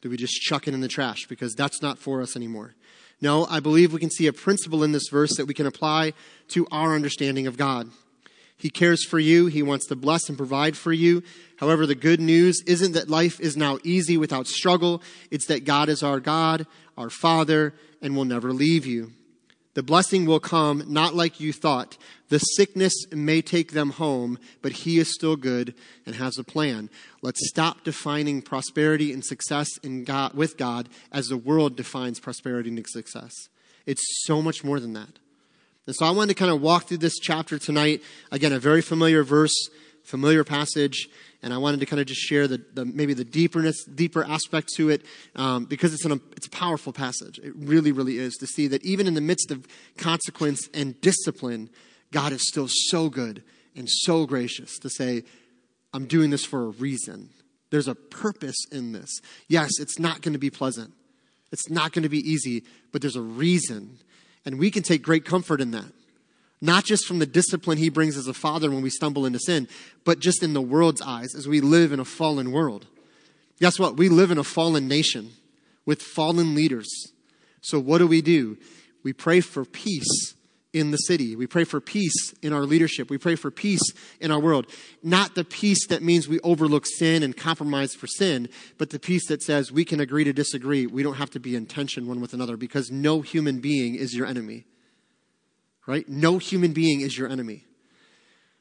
Speaker 1: Do we just chuck it in the trash because that's not for us anymore? No, I believe we can see a principle in this verse that we can apply to our understanding of God. He cares for you. He wants to bless and provide for you. However, the good news isn't that life is now easy without struggle. It's that God is our God, our Father, and will never leave you. The blessing will come not like you thought. The sickness may take them home, but He is still good and has a plan. Let's stop defining prosperity and success in God, with God as the world defines prosperity and success. It's so much more than that. And so I wanted to kind of walk through this chapter tonight. Again, a very familiar verse, familiar passage, and I wanted to kind of just share the, the maybe the deeperness, deeper aspect to it, um, because it's an, it's a powerful passage. It really, really is to see that even in the midst of consequence and discipline, God is still so good and so gracious to say, "I'm doing this for a reason. There's a purpose in this. Yes, it's not going to be pleasant. It's not going to be easy, but there's a reason." And we can take great comfort in that. Not just from the discipline he brings as a father when we stumble into sin, but just in the world's eyes as we live in a fallen world. Guess what? We live in a fallen nation with fallen leaders. So what do we do? We pray for peace in the city. We pray for peace in our leadership. We pray for peace in our world. Not the peace that means we overlook sin and compromise for sin, but the peace that says we can agree to disagree. We don't have to be in tension one with another because no human being is your enemy. Right? No human being is your enemy.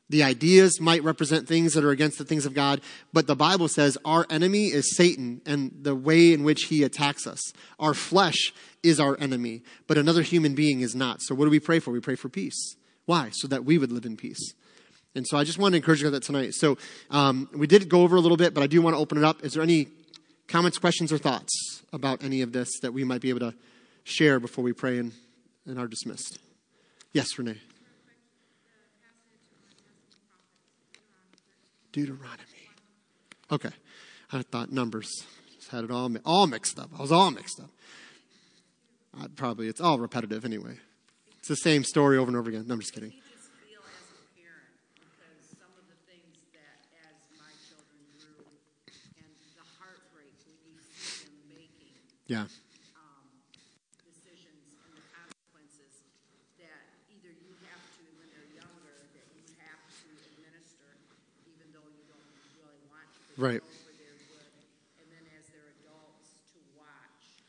Speaker 1: The ideas might represent things that are against the things of God, but the Bible says our enemy is Satan and the way in which he attacks us. Our flesh is our enemy, but another human being is not. So what do we pray for? We pray for peace. Why? So that we would live in peace. And so I just want to encourage you that tonight. So um, we did go over a little bit, but I do want to open it up. Is there any comments, questions, or thoughts about any of this that we might be able to share before we pray and, and are dismissed? Yes, Renee. Deuteronomy. Okay. I thought numbers. Just had it all, all mixed up. I was all mixed up. I, probably, it's all repetitive anyway. It's the same story over and over again. No, I'm just kidding. Yeah. Right. And then as they're adults, to watch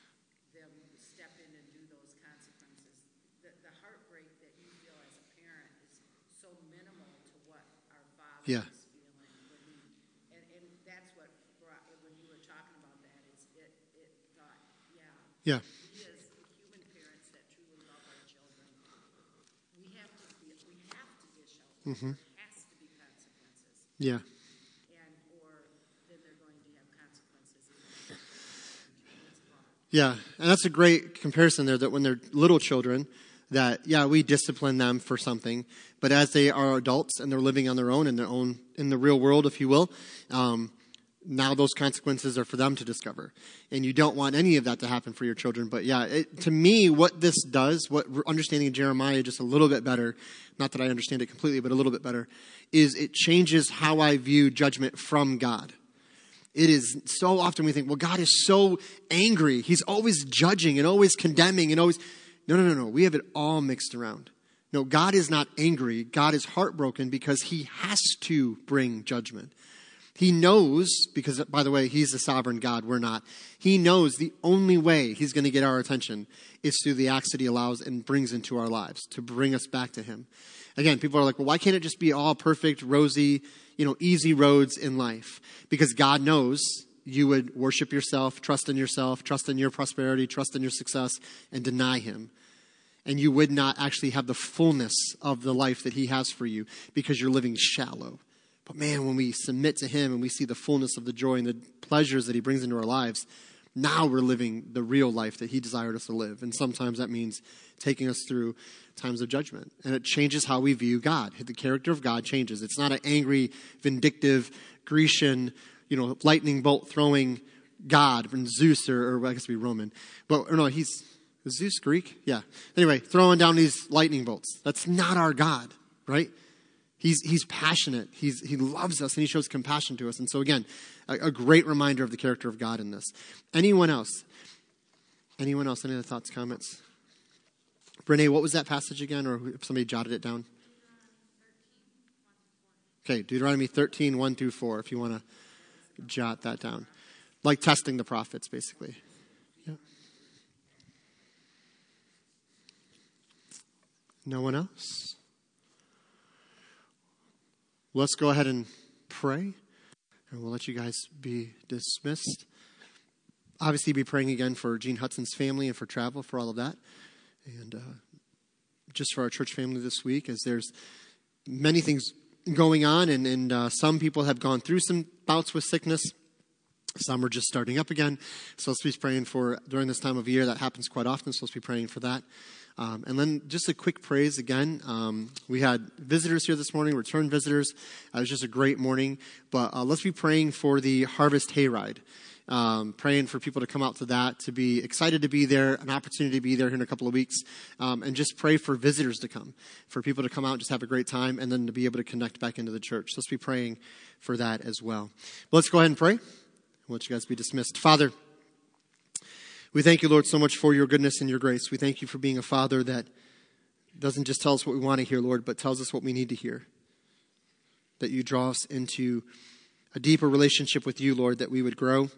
Speaker 1: them step in and do those consequences. The, the heartbreak that you feel as a parent is so minimal to what our father yeah. is feeling. When he, and, and that's what brought, when you were talking about that, it's, it, it thought, yeah. Yeah. Mm-hmm. We as human parents that truly love our children, we have to, be, we have to dish out. Mm-hmm. There has to be consequences. Yeah. Yeah, and that's a great comparison there that when they're little children, that yeah we discipline them for something but as they are adults and they're living on their own in their own in the real world if you will um, now those consequences are for them to discover. And you don't want any of that to happen for your children but yeah it, to me what this does what understanding jeremiah just a little bit better not that i understand it completely but a little bit better is it changes how i view judgment from god it is so often we think well god is so angry he's always judging and always condemning and always no, no, no, no. We have it all mixed around. No, God is not angry. God is heartbroken because he has to bring judgment. He knows, because by the way, he's the sovereign God, we're not. He knows the only way he's going to get our attention is through the acts that he allows and brings into our lives to bring us back to him. Again, people are like, well, why can't it just be all perfect, rosy, you know, easy roads in life? Because God knows you would worship yourself, trust in yourself, trust in your prosperity, trust in your success, and deny him and you would not actually have the fullness of the life that He has for you because you're living shallow. But man, when we submit to Him and we see the fullness of the joy and the pleasures that He brings into our lives, now we're living the real life that He desired us to live. And sometimes that means taking us through times of judgment. And it changes how we view God. The character of God changes. It's not an angry, vindictive, Grecian, you know, lightning bolt throwing God, and Zeus, or, or I guess it'd be Roman. But or no, he's Zeus Greek? Yeah. Anyway, throwing down these lightning bolts. That's not our God, right? He's, he's passionate. He's, he loves us and he shows compassion to us. And so, again, a, a great reminder of the character of God in this. Anyone else? Anyone else? Any other thoughts, comments? Brene, what was that passage again? Or if somebody jotted it down? Okay, Deuteronomy 13, 1 through 4, if you want to jot that down. Like testing the prophets, basically. No one else? Let's go ahead and pray, and we'll let you guys be dismissed. Obviously, be praying again for Gene Hudson's family and for travel, for all of that. And uh, just for our church family this week, as there's many things going on, and, and uh, some people have gone through some bouts with sickness. Some are just starting up again. So let's be praying for during this time of year. That happens quite often, so let's be praying for that. Um, and then just a quick praise again. Um, we had visitors here this morning, return visitors. Uh, it was just a great morning. But uh, let's be praying for the Harvest Hayride. Um, praying for people to come out to that, to be excited to be there, an opportunity to be there here in a couple of weeks, um, and just pray for visitors to come, for people to come out and just have a great time, and then to be able to connect back into the church. Let's be praying for that as well. But let's go ahead and pray. I'll let you guys to be dismissed. Father, we thank you, Lord, so much for your goodness and your grace. We thank you for being a father that doesn't just tell us what we want to hear, Lord, but tells us what we need to hear. That you draw us into a deeper relationship with you, Lord, that we would grow.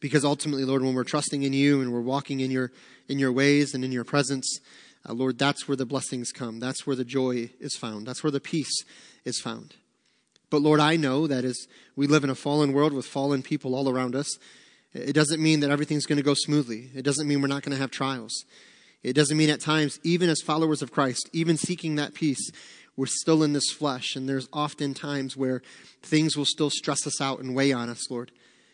Speaker 1: Because ultimately, Lord, when we're trusting in you and we're walking in your in your ways and in your presence, uh, Lord, that's where the blessings come. That's where the joy is found. That's where the peace is found. But Lord, I know that as we live in a fallen world with fallen people all around us, it doesn't mean that everything's going to go smoothly. It doesn't mean we're not going to have trials. It doesn't mean at times, even as followers of Christ, even seeking that peace, we're still in this flesh. And there's often times where things will still stress us out and weigh on us, Lord.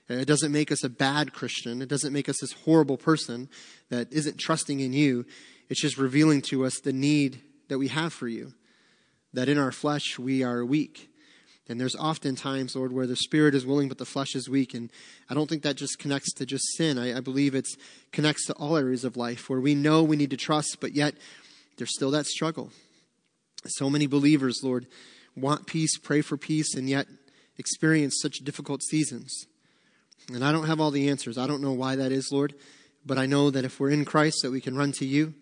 Speaker 1: It doesn't make us a bad Christian. It doesn't make us this horrible person that isn't trusting in you. It's just revealing to us the need that we have for you. That in our flesh we are weak and there's often times, Lord, where the spirit is willing but the flesh is weak. And I don't think that just connects to just sin. I, I believe it connects to all areas of life where we know we need to trust, but yet there's still that struggle. So many believers, Lord, want peace, pray for peace, and yet experience such difficult seasons. And I don't have all the answers. I don't know why that is, Lord, but I know that if we're in Christ, that we can run to you.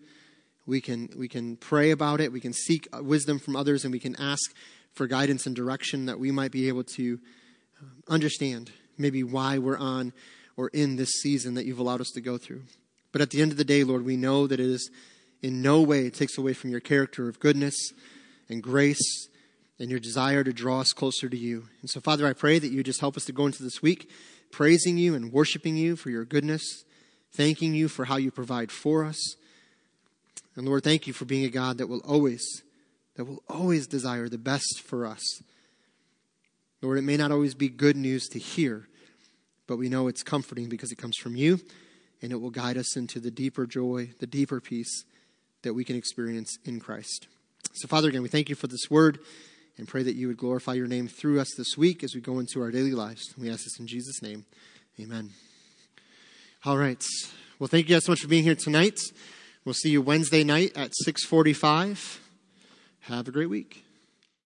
Speaker 1: We can we can pray about it. We can seek wisdom from others, and we can ask for guidance and direction that we might be able to um, understand maybe why we're on or in this season that you've allowed us to go through. But at the end of the day, Lord, we know that it is in no way it takes away from your character of goodness and grace and your desire to draw us closer to you. And so, Father, I pray that you just help us to go into this week praising you and worshiping you for your goodness, thanking you for how you provide for us. And Lord, thank you for being a God that will always that will always desire the best for us. Lord, it may not always be good news to hear, but we know it's comforting because it comes from you and it will guide us into the deeper joy, the deeper peace that we can experience in Christ. So, Father, again, we thank you for this word and pray that you would glorify your name through us this week as we go into our daily lives. We ask this in Jesus' name. Amen. All right. Well, thank you guys so much for being here tonight. We'll see you Wednesday night at 645. Have a great week.